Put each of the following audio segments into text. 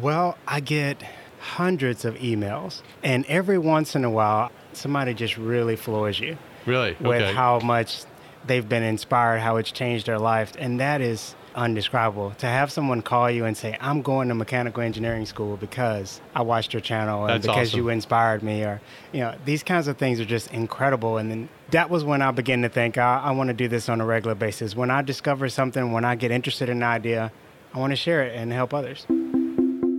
Well, I get hundreds of emails, and every once in a while, somebody just really floors you Really? with okay. how much they've been inspired, how it's changed their life, and that is undescribable. To have someone call you and say, "I'm going to mechanical engineering school because I watched your channel and That's because awesome. you inspired me," or you know, these kinds of things are just incredible. And then that was when I began to think, I, I want to do this on a regular basis. When I discover something, when I get interested in an idea, I want to share it and help others.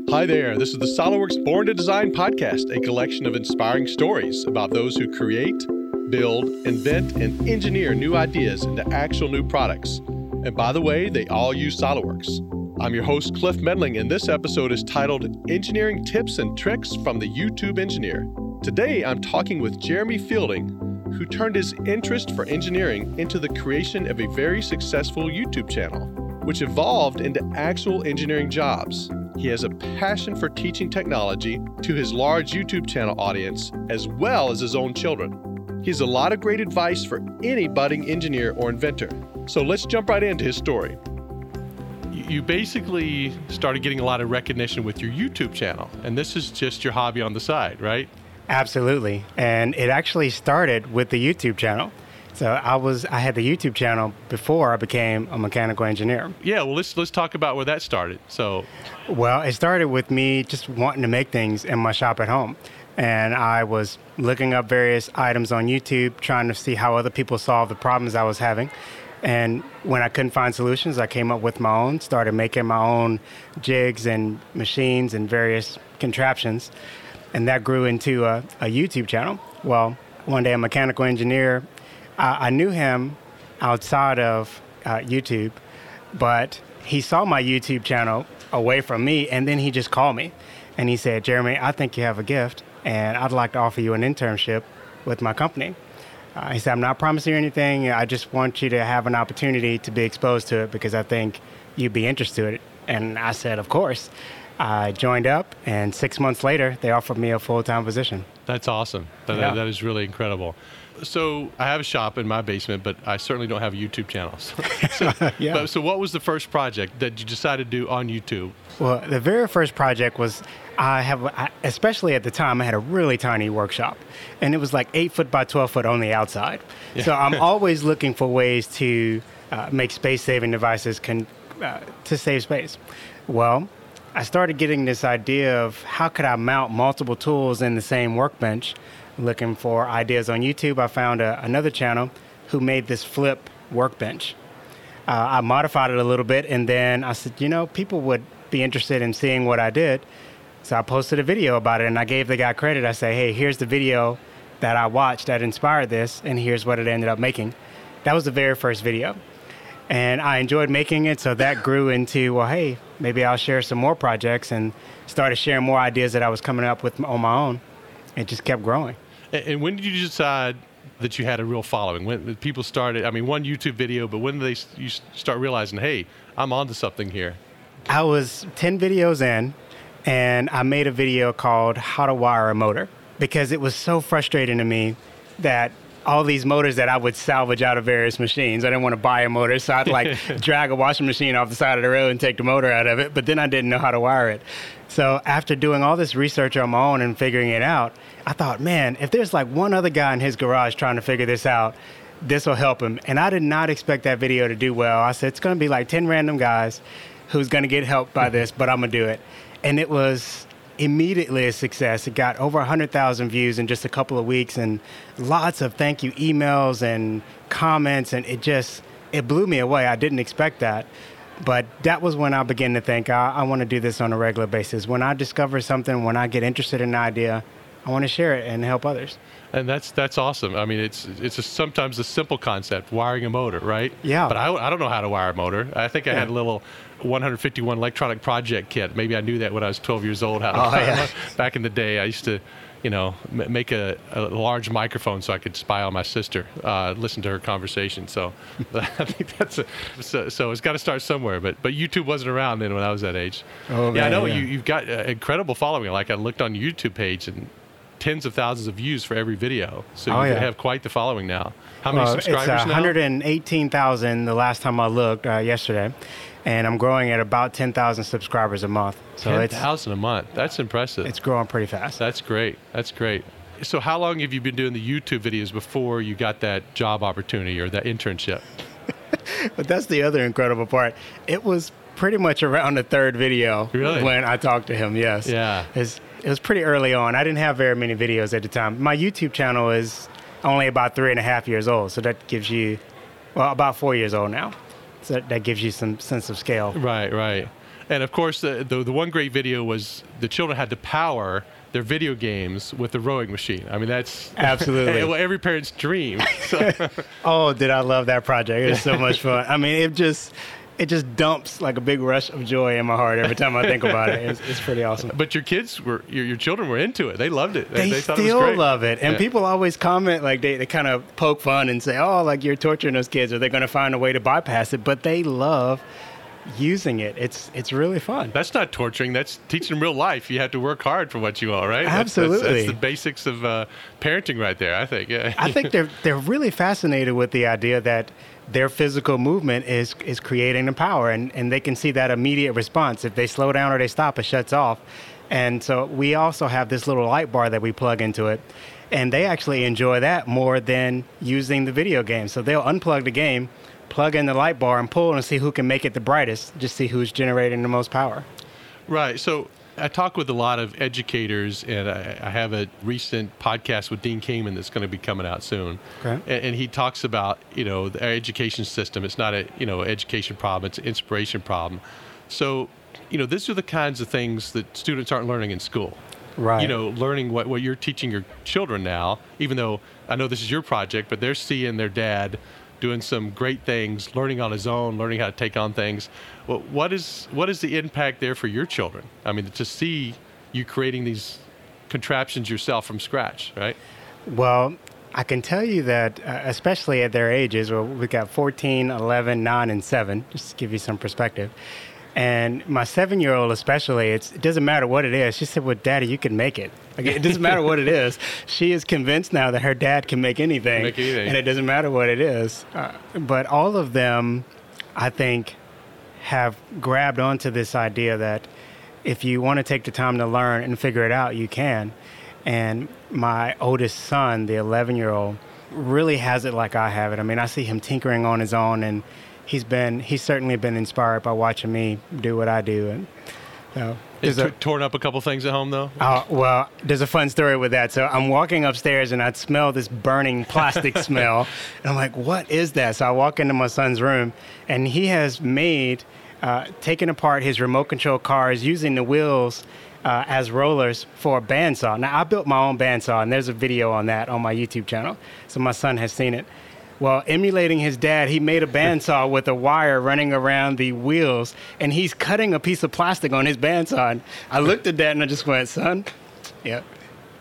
Hi there. This is the SolidWorks Born to Design podcast, a collection of inspiring stories about those who create, build, invent, and engineer new ideas into actual new products. And by the way, they all use SolidWorks. I'm your host, Cliff Medling, and this episode is titled Engineering Tips and Tricks from the YouTube Engineer. Today, I'm talking with Jeremy Fielding, who turned his interest for engineering into the creation of a very successful YouTube channel, which evolved into actual engineering jobs. He has a passion for teaching technology to his large YouTube channel audience as well as his own children. He has a lot of great advice for any budding engineer or inventor. So let's jump right into his story. You basically started getting a lot of recognition with your YouTube channel, and this is just your hobby on the side, right? Absolutely. And it actually started with the YouTube channel. So I was I had the YouTube channel before I became a mechanical engineer. Yeah, well let's let's talk about where that started. So, Well, it started with me just wanting to make things in my shop at home. And I was looking up various items on YouTube, trying to see how other people solve the problems I was having. And when I couldn't find solutions, I came up with my own, started making my own jigs and machines and various contraptions. And that grew into a, a YouTube channel. Well, one day a mechanical engineer, I, I knew him outside of uh, YouTube, but he saw my YouTube channel away from me, and then he just called me, and he said, "Jeremy, I think you have a gift, and I'd like to offer you an internship with my company." Uh, he said, "I'm not promising you anything. I just want you to have an opportunity to be exposed to it because I think you'd be interested in it." And I said, "Of course." I joined up, and six months later, they offered me a full-time position. That's awesome. That, Yeah. that is really incredible. So I have a shop in my basement, but I certainly don't have a YouTube channel. So, so, Yeah. but, so what was the first project that you decided to do on YouTube? Well, the very first project was I have, I, especially at the time, I had a really tiny workshop, and it was like eight foot by twelve foot on the outside. So I'm always looking for ways to uh, make space-saving devices can, uh, to save space. Well, I started getting this idea of how could I mount multiple tools in the same workbench. Looking for ideas on YouTube, I found a, another channel who made this flip workbench. Uh, I modified it a little bit, and then I said, you know, people would be interested in seeing what I did. So I posted a video about it, and I gave the guy credit. I say, hey, here's the video that I watched that inspired this, and here's what it ended up making. That was the very first video. And I enjoyed making it, so that grew into, well, hey, maybe I'll share some more projects and started sharing more ideas that I was coming up with on my own. It just kept growing. And, when did you decide that you had a real following? When people started, I mean, one YouTube video, but when did they you start realizing, hey, I'm onto something here? I was 10 videos in and I made a video called How to Wire a Motor because it was so frustrating to me that all these motors that I would salvage out of various machines. I didn't want to buy a motor, so I'd like drag a washing machine off the side of the road and take the motor out of it, but then I didn't know how to wire it. So after doing all this research on my own and figuring it out, I thought, man, if there's like one other guy in his garage trying to figure this out, this will help him. And I did not expect that video to do well. I said, it's going to be like 10 random guys who's going to get helped by mm-hmm. this, but I'm going to do it. And it was immediately a success. It got over 100,000 views in just a couple of weeks and lots of thank you emails and comments. And it just, it blew me away. I didn't expect that. But that was when I began to think, I, I want to do this on a regular basis. When I discover something, when I get interested in an idea, I want to share it and help others. And that's that's awesome. I mean, it's it's a, sometimes a simple concept, wiring a motor, right? Yeah. But I, I don't know how to wire a motor. I think I had a little 151 electronic project kit. Maybe I knew that when I was 12 years old. How to Oh, yeah. Back in the day, I used to, you know, m- make a, a large microphone so I could spy on my sister, uh, listen to her conversation. So I think that's a, so, so it's got to start somewhere. But but YouTube wasn't around then when I was that age. Oh, yeah, I know yeah. you you've got uh, incredible following. Like I looked on your YouTube page and tens of thousands of views for every video. So Oh, you yeah. have quite the following now. How many Well, subscribers it's uh, now? 118,000 the last time I looked uh, yesterday. and I'm growing at about 10,000 subscribers a month. So 10,000 a month. That's impressive. It's growing pretty fast. That's great. That's great. So how long have you been doing the YouTube videos before you got that job opportunity or that internship? but that's the other incredible part. It was pretty much around the third video really? when I talked to him. Yes. Yeah. It was pretty early on. I didn't have very many videos at the time. My YouTube channel is only about three and a half years old, so that gives you, well, about four years old now. So that gives you some sense of scale. Right, right. And of course, the, the, the one great video was the children had to power their video games with the rowing machine. I mean, that's absolutely well, every parent's dream. So. oh, did I love that project? It was so much fun. I mean, it just it just dumps like a big rush of joy in my heart every time I think about it. It's, it's pretty awesome. But your kids were your, your children were into it. They loved it. They, they, they still it love it, and yeah. people always comment like they, they kind of poke fun and say, "Oh, like you're torturing those kids, or they're going to find a way to bypass it." But they love using it. It's it's really fun. That's not torturing. That's teaching real life. You have to work hard for what you want, right? Absolutely. That's, that's, that's the basics of uh, parenting, right there. I think. Yeah. I think they're they're really fascinated with the idea that their physical movement is is creating the power, and and they can see that immediate response. If they slow down or they stop, it shuts off. And so we also have this little light bar that we plug into it. And they actually enjoy that more than using the video game. So they'll unplug the game plug in the light bar and pull and see who can make it the brightest, just see who's generating the most power. Right. So I talk with a lot of educators, and I, I have a recent podcast with Dean Kamen that's going to be coming out soon. Okay. And, and, he talks about you know our education system. It's not a you know education problem; it's an inspiration problem. So you know these are the kinds of things that students aren't learning in school. Right. You know, learning what, what you're teaching your children now, even though I know this is your project, but they're seeing their dad doing some great things, learning on his own, learning how to take on things. Well, what is what is the impact there for your children? I mean, to see you creating these contraptions yourself from scratch, right? Well, I can tell you that, uh, especially at their ages, well, we've got 14, 11, 9, and 7, just to give you some perspective. And my seven year old, especially, it doesn't matter what it is. She said, Well, daddy, you can make it. Like, it doesn't matter what it is. She is convinced now that her dad can make anything. Make anything. And it doesn't matter what it is. Uh, but all of them, I think, have grabbed onto this idea that if you want to take the time to learn and figure it out, you can. And my oldest son, the 11 year old, really has it like I have it. I mean, I see him tinkering on his own and he's been he's certainly been inspired by watching me do what I do and so Is t- torn up a couple things at home though. Oh well, there's a fun story with that. So I'm walking upstairs and I smell this burning plastic smell, and I'm like, "What is that?" So I walk into my son's room, and he has made, uh, taken apart his remote control cars using the wheels uh, as rollers for a bandsaw. Now I built my own bandsaw, and there's a video on that on my YouTube channel, so my son has seen it. Well, emulating his dad, he made a bandsaw with a wire running around the wheels, and he's cutting a piece of plastic on his bandsaw. And I looked at that and I just went, son, yep.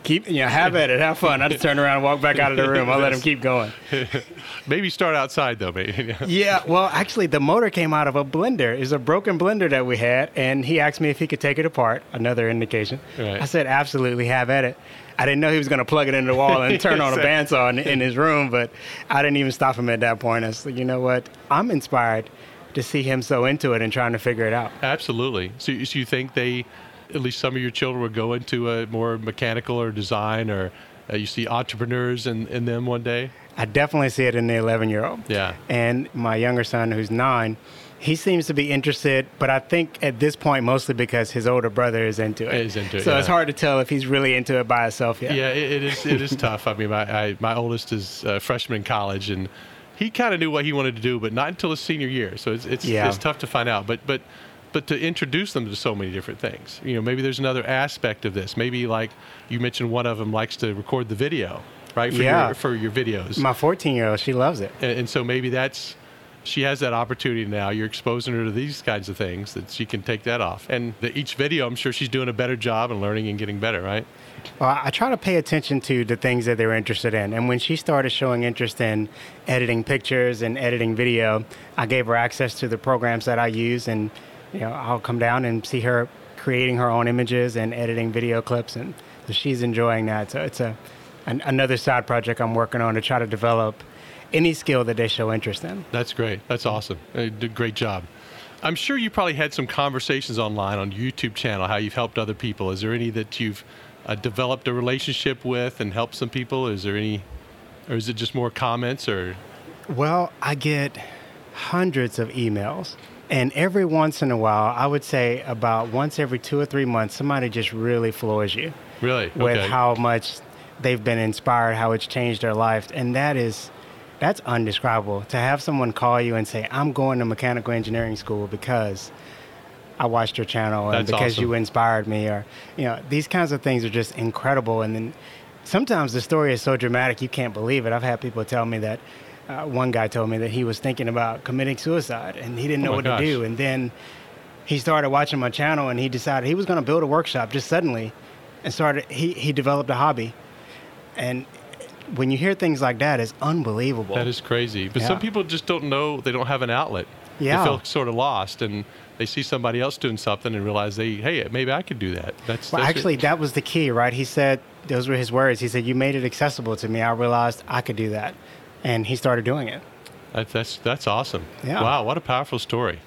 Keep, you know, have at it, have fun. I just turn around and walk back out of the room. I'll let him keep going. maybe start outside though, maybe. yeah, well, actually, the motor came out of a blender. It's a broken blender that we had, and he asked me if he could take it apart. Another indication. Right. I said, absolutely, have at it. I didn't know he was going to plug it into the wall and turn on a bandsaw in, in, his room, but I didn't even stop him at that point. I said, you know what? I'm inspired to see him so into it and trying to figure it out. Absolutely. So, so you think they, at least some of your children, would go into a more mechanical or design, or uh, you see entrepreneurs in, in them one day? I definitely see it in the 11 year old. Yeah. And my younger son, who's nine, he seems to be interested, but I think at this point mostly because his older brother is into it. Is into it. So yeah. it's hard to tell if he's really into it by himself yet. Yeah, it, it is. It is tough. I mean, my I, my oldest is a freshman in college, and he kind of knew what he wanted to do, but not until his senior year. So it's it's, yeah. it's tough to find out. But but but to introduce them to so many different things. You know, maybe there's another aspect of this. Maybe like you mentioned, one of them likes to record the video, right? For yeah. Your, for your videos. My 14 year old, she loves it. And, and so maybe that's she has that opportunity now. You're exposing her to these kinds of things that she can take that off. And the, each video, I'm sure she's doing a better job and learning and getting better, right? Well, I try to pay attention to the things that they're interested in. And when she started showing interest in editing pictures and editing video, I gave her access to the programs that I use. And, you know, I'll come down and see her creating her own images and editing video clips. And she's enjoying that. So it's a, an, another side project I'm working on to try to develop any skill that they show interest in. That's great. That's awesome. Uh, great job. I'm sure you probably had some conversations online on your YouTube channel how you've helped other people. Is there any that you've uh, developed a relationship with and helped some people? Is there any, or is it just more comments or? Well, I get hundreds of emails. And every once in a while, I would say about once every two or three months, somebody just really floors you. Really? With okay. how much they've been inspired, how it's changed their life. And that is, that's undescribable. To have someone call you and say, I'm going to mechanical engineering school because I watched your channel and That's because awesome. you inspired me, or, you know, these kinds of things are just incredible. And then sometimes the story is so dramatic, you can't believe it. I've had people tell me that uh, one guy told me that he was thinking about committing suicide and he didn't Oh know my what gosh. to do. And then he started watching my channel and he decided he was going to build a workshop just suddenly and started, he, he developed a hobby. And when you hear things like that, it's unbelievable. That is crazy. But Yeah. some people just don't know, they don't have an outlet. Yeah. They feel sort of lost and they see somebody else doing something and realize they, hey, maybe I could do that. That's, Well, that's it. actually, that was the key, right? He said, those were his words. He said, You made it accessible to me. I realized I could do that. And he started doing it. That, that's that's awesome. Yeah. Wow, what a powerful story,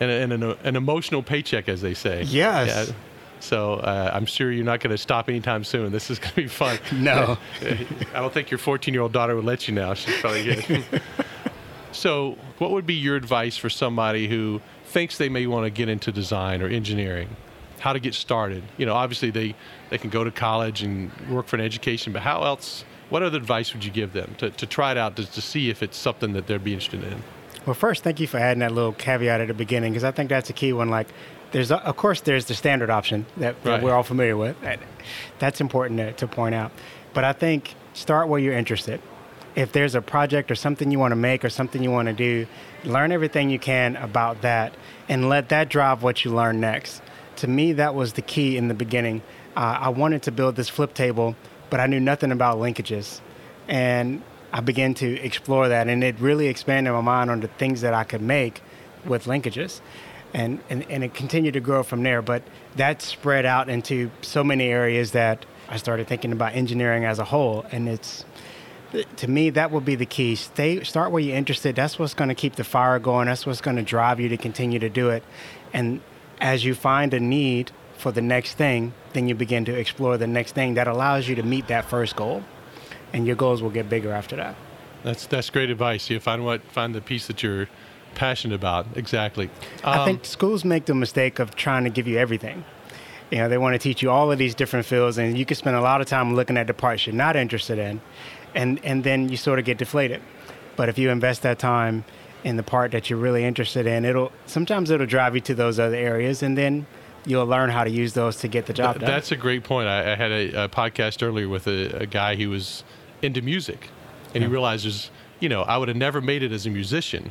and, and an, an emotional paycheck, as they say. Yes. Yeah. So uh, I'm sure you're not going to stop anytime soon. This is going to be fun. No. I don't think your 14 year old daughter would let you now. She's probably good. so, what would be your advice for somebody who thinks they may want to get into design or engineering? How to get started? You know, obviously they they can go to college and work for an education, but how else? What other advice would you give them to, to try it out to, to see if it's something that they'd be interested in? Well, first, thank you for adding that little caveat at the beginning because I think that's a key one. Like, there's, a, of course, there's the standard option that, that Right. we're all familiar with. That- That's important to, to point out. But I think start where you're interested. If there's a project or something you want to make or something you want to do, learn everything you can about that and let that drive what you learn next. To me, that was the key in the beginning. Uh, I wanted to build this flip table, but I knew nothing about linkages. And I began to explore that, and it really expanded my mind on the things that I could make with linkages. And, and, and it continued to grow from there. But that spread out into so many areas that I started thinking about engineering as a whole. And it's, to me, that would be the key. Stay, start where you're interested. That's what's going to keep the fire going. That's what's going to drive you to continue to do it. And as you find a need for the next thing, then you begin to explore the next thing that allows you to meet that first goal. And your goals will get bigger after that. That's that's great advice. You find what find the piece that you're passionate about. Exactly. I Um, think schools make the mistake of trying to give you everything. You know, they want to teach you all of these different fields, and you can spend a lot of time looking at the parts you're not interested in, and and then you sort of get deflated. But if you invest that time in the part that you're really interested in, it'll sometimes it'll drive you to those other areas, and then you'll learn how to use those to get the job th- done. that's a great point. I, I had a, a podcast earlier with a, a guy who was into music, and he realizes, you know, I would have never made it as a musician.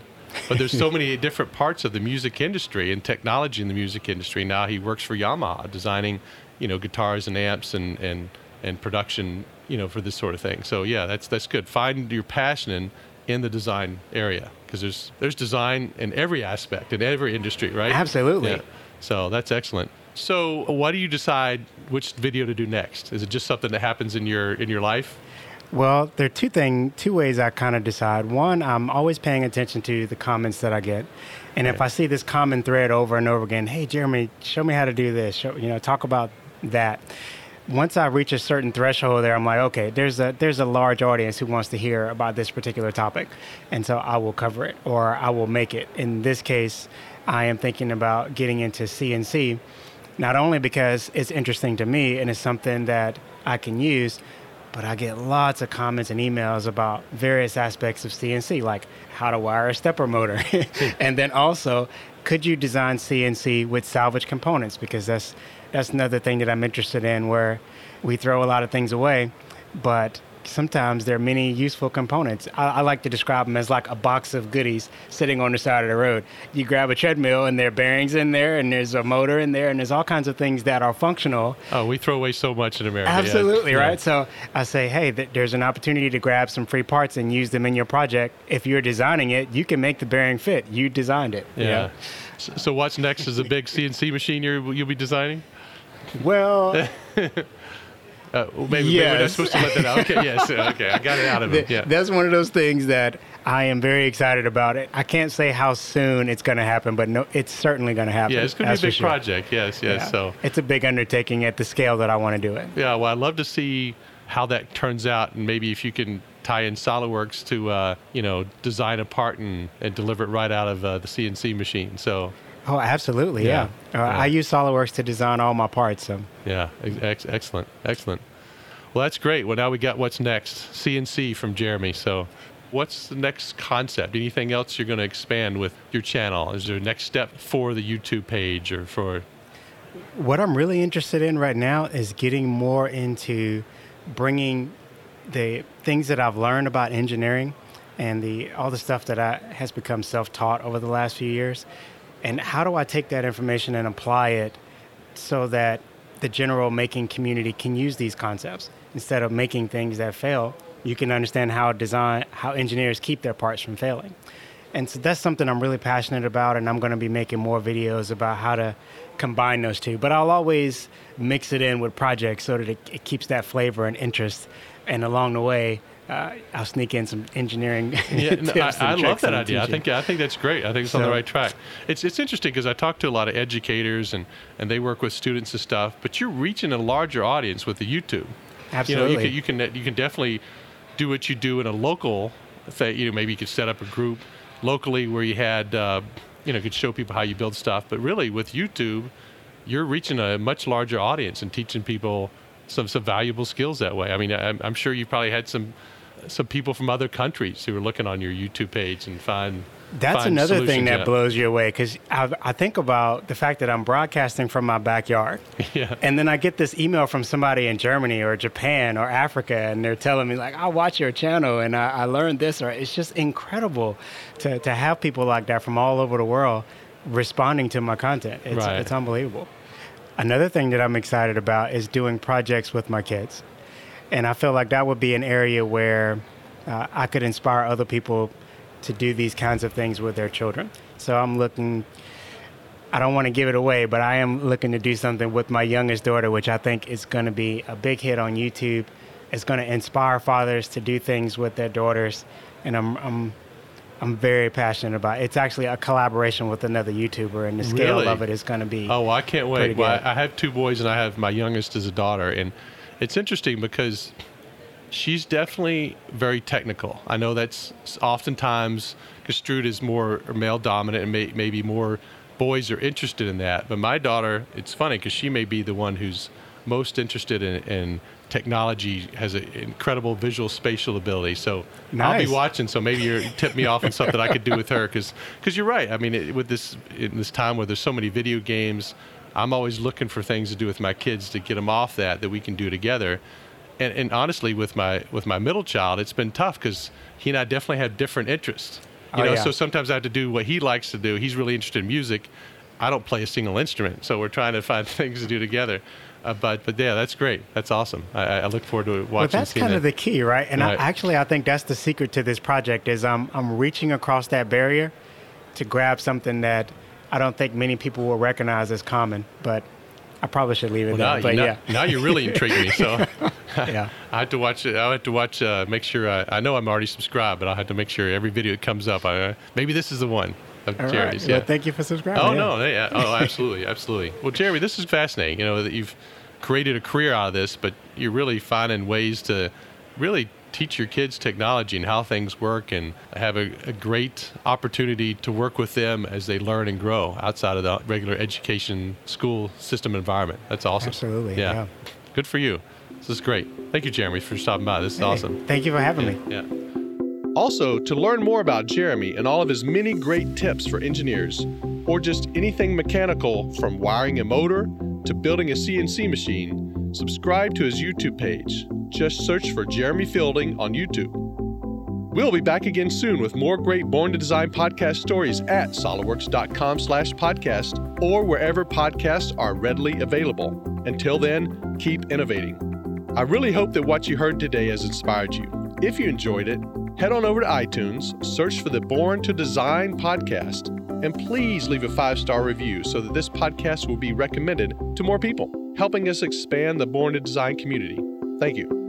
But there's so many different parts of the music industry and technology in the music industry. Now he works for Yamaha, designing, you know, guitars and amps and and and production, you know, for this sort of thing. So yeah, that's that's good. Find your passion in, in the design area because there's there's design in every aspect in every industry, right? Absolutely. Yeah. So that's excellent. So why do you decide which video to do next? Is it just something that happens in your in your life? Well, there are two thing, two ways I kind of decide. One, I'm always paying attention to the comments that I get, and if I see this common thread over and over again, hey Jeremy, show me how to do this. Show, you know, talk about that. Once I reach a certain threshold, there, I'm like, okay, there's a there's a large audience who wants to hear about this particular topic, and so I will cover it or I will make it. In this case, I am thinking about getting into CNC, not only because it's interesting to me and it's something that I can use, but I get lots of comments and emails about various aspects of CNC, like how to wire a stepper motor. Hmm. and then also, could you design CNC with salvage components? Because that's, that's another thing that I'm interested in where we throw a lot of things away, but sometimes there are many useful components. I, I like to describe them as like a box of goodies sitting on the side of the road. You grab a treadmill and there are bearings in there and there's a motor in there and there's all kinds of things that are functional Oh, we throw away so much in America. Absolutely, Yeah. right? So I say, hey, th- there's an opportunity to grab some free parts and use them in your project. If you're designing it, you can make the bearing fit. You designed it. you Yeah. know? So, so what's next is a big CNC machine you're, you'll be designing? Well, Uh, maybe, yes. maybe we're not supposed to let that out. Okay, yes, okay, I got it out of him. Yeah. That's one of those things that I am very excited about. It. I can't say how soon it's going to happen, but no, it's certainly going to happen. Yeah, it's going to be a big sure. project. Yes, yes. Yeah. So it's a big undertaking at the scale that I want to do it. Yeah, well, I'd love to see how that turns out, and maybe if you can tie in SolidWorks to uh, you know design a part and, and deliver it right out of uh, the CNC machine. So Oh, absolutely. Yeah. yeah. Uh, yeah. I use SolidWorks to design all my parts. So. Yeah. Ex- excellent. Excellent. Well, that's great. Well, now we got what's next. CNC from Jeremy. So, what's the next concept? Anything else you're going to expand with your channel? Is there a next step for the YouTube page or for? What I'm really interested in right now is getting more into bringing the things that I've learned about engineering and the all the stuff that I, has become self-taught over the last few years and how do I take that information and apply it so that the general making community can use these concepts instead of making things that fail? You can understand how design, how engineers keep their parts from failing. And so that's something I'm really passionate about, and I'm going to be making more videos about how to combine those two. But I'll always mix it in with projects so that it, it keeps that flavor and interest. And along the way, uh, I'll sneak in some engineering. Yeah, no, I, I love that idea. I think I think that's great. I think it's so, on the right track. It's it's interesting because I talk to a lot of educators and and they work with students and stuff. But you're reaching a larger audience with the YouTube. Absolutely. You know, you can you can you can definitely do what you do in a local. Say You know, maybe you could set up a group locally where you had uh, you know could show people how you build stuff. But really, with YouTube, you're reaching a much larger audience and teaching people some some valuable skills that way. I mean, I'm, I'm sure you probably had some some people from other countries who are looking on your YouTube page and find. That's find another thing that blows you away because I, I, think about the fact that I'm broadcasting from my backyard. Yeah. And then I get this email from somebody in Germany or Japan or Africa, and they're telling me, like, I watch your channel and I, I learned this, or it's just incredible to, to have people like that from all over the world responding to my content. It's, right. it's unbelievable. Another thing that I'm excited about is doing projects with my kids. And I feel like that would be an area where uh, I could inspire other people to do these kinds of things with their children. So I'm looking, I don't want to give it away, but I am looking to do something with my youngest daughter, which I think is going to be a big hit on YouTube. It's going to inspire fathers to do things with their daughters. And I'm, I'm I'm very passionate about. It. It's actually a collaboration with another YouTuber, and the scale really? of it is going to be. Oh, I can't wait! Well, I have two boys, and I have my youngest is a daughter, and it's interesting because she's definitely very technical. I know that's oftentimes construed as more male dominant and may, maybe more boys are interested in that. But my daughter, it's funny because she may be the one who's most interested in, in technology, has an incredible visual spatial ability. So nice. I'll be watching. So maybe you tip me off on something I could do with her because because you're right. I mean, it, with this in this time where there's so many video games I'm always looking for things to do with my kids to get them off that that we can do together. And, and honestly, with my with my middle child, it's been tough because he and I definitely have different interests. You oh, know, yeah. so sometimes I have to do what he likes to do. He's really interested in music. I don't play a single instrument, so we're trying to find things to do together. Uh, but but yeah, that's great. That's awesome. I, I look forward to watching. Well, that's kind of the key, right? And right. I, actually, I think that's the secret to this project is I'm I'm reaching across that barrier to grab something that I don't think many people will recognize as common, but I probably should leave it well, there. but yeah, now you're really intrigued me. So yeah, I have to watch it. I have to watch. Uh, make sure. I, I know I'm already subscribed, but I have to make sure every video that comes up. I, uh, maybe this is the one of All Jerry's. Right. Yeah. Well, thank you for subscribing. Oh yeah. no, yeah. Oh, absolutely, absolutely. Well, Jeremy, this is fascinating. You know that you've created a career out of this, but you're really finding ways to really teach your kids technology and how things work and have a, a, great opportunity to work with them as they learn and grow outside of the regular education school system environment. That's awesome. Absolutely. Yeah. yeah. Good for you. This is great. Thank you, Jeremy, for stopping by. This is hey, awesome. Thank you for having yeah, me. Yeah. Also, to learn more about Jeremy and all of his many great tips for engineers, or just anything mechanical from wiring a motor to building a CNC machine, subscribe to his YouTube page just search for Jeremy Fielding on YouTube. We'll be back again soon with more great Born to Design podcast stories at solidworks.com slash podcast or wherever podcasts are readily available. Until then, keep innovating. I really hope that what you heard today has inspired you. If you enjoyed it, head on over to iTunes, search for the Born to Design podcast, and please leave a five star review so that this podcast will be recommended to more people, helping us expand the Born to Design community. Thank you.